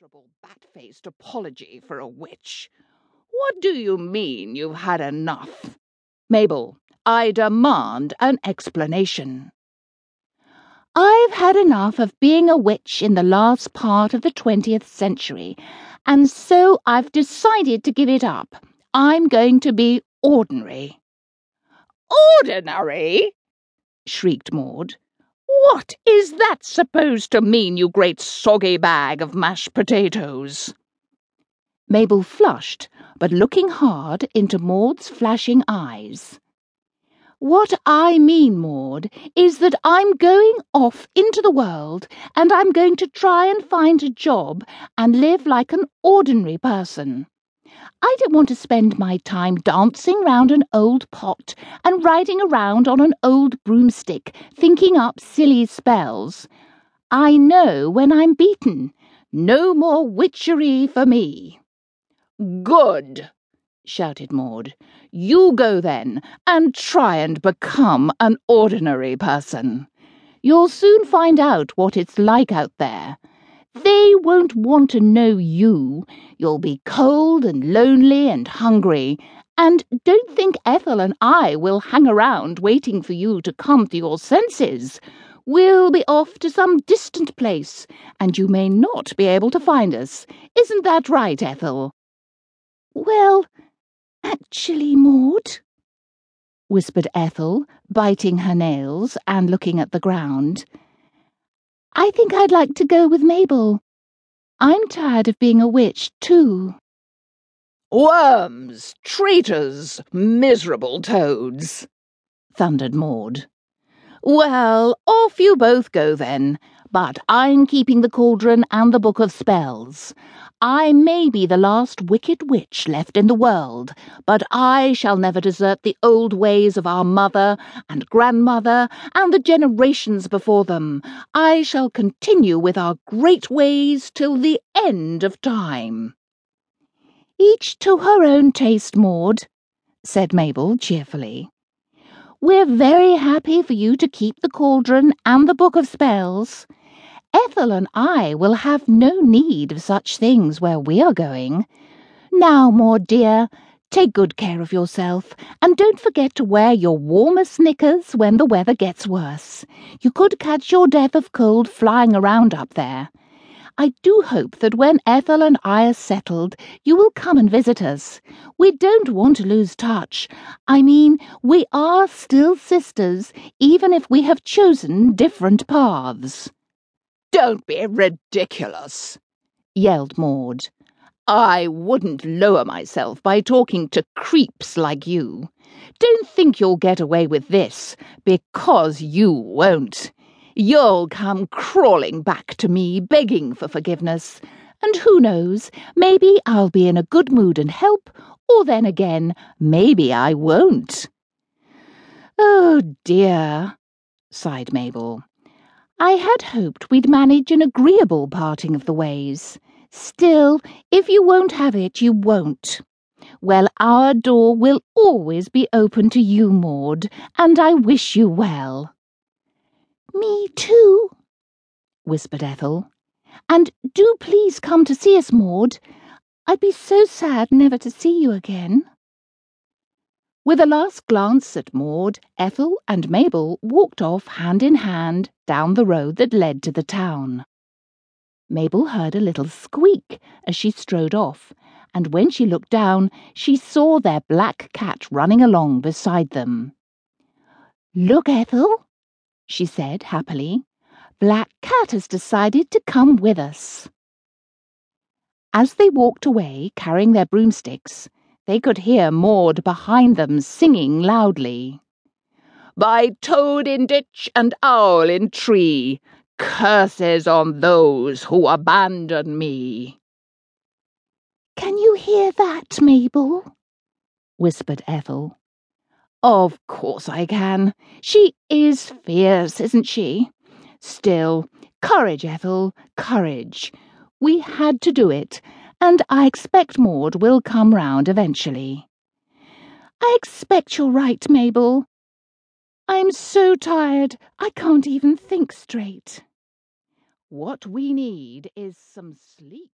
miserable bat faced apology for a witch. What do you mean you've had enough? Mabel, I demand an explanation. I've had enough of being a witch in the last part of the 20th century, and so I've decided to give it up. I'm going to be ordinary. Ordinary? shrieked Maud. What is that supposed to mean, you great soggy bag of mashed potatoes? Mabel flushed, but looking hard into Maud's flashing eyes. What I mean, Maud, is that I'm going off into the world and I'm going to try and find a job and live like an ordinary person. I don't want to spend my time dancing round an old pot and riding around on an old broomstick, thinking up silly spells. I know when I'm beaten. No more witchery for me. Good, shouted Maud. You go then, and try and become an ordinary person. You'll soon find out what it's like out there. They won't want to know you. You'll be cold and lonely and hungry. And don't think Ethel and I will hang around waiting for you to come to your senses. We'll be off to some distant place, and you may not be able to find us. Isn't that right, Ethel? Well, actually, Maud, whispered Ethel, biting her nails and looking at the ground. I think I'd like to go with Mabel. I'm tired of being a witch, too. Worms, traitors, miserable toads, thundered Maud. Well, off you both go then, but I'm keeping the cauldron and the book of spells. I may be the last wicked witch left in the world, but I shall never desert the old ways of our mother and grandmother and the generations before them. I shall continue with our great ways till the end of time. Each to her own taste, Maud, said Mabel cheerfully. We're very happy for you to keep the cauldron and the book of spells. Ethel and I will have no need of such things where we are going. Now, Maud dear, take good care of yourself, and don't forget to wear your warmest knickers when the weather gets worse. You could catch your death of cold flying around up there. I do hope that when Ethel and I are settled, you will come and visit us. We don't want to lose touch. I mean, we are still sisters, even if we have chosen different paths. Don't be ridiculous, yelled Maud. I wouldn't lower myself by talking to creeps like you. Don't think you'll get away with this, because you won't. You'll come crawling back to me begging for forgiveness. And who knows, maybe I'll be in a good mood and help, or then again, maybe I won't. Oh dear, sighed Mabel. I had hoped we'd manage an agreeable parting of the ways. Still, if you won't have it, you won't. Well, our door will always be open to you, Maud, and I wish you well. Me too, whispered Ethel. And do please come to see us, Maud. I'd be so sad never to see you again. With a last glance at Maud, Ethel and Mabel walked off hand in hand down the road that led to the town. Mabel heard a little squeak as she strode off, and when she looked down, she saw their black cat running along beside them. Look, Ethel, she said happily. Black Cat has decided to come with us. As they walked away, carrying their broomsticks, they could hear Maud behind them singing loudly. By toad in ditch and owl in tree, curses on those who abandon me. Can you hear that, Mabel? whispered Ethel. Of course I can. She is fierce, isn't she? Still, courage, Ethel, courage. We had to do it, and I expect Maud will come round eventually. I expect you're right, Mabel. I'm so tired I can't even think straight. What we need is some sleep.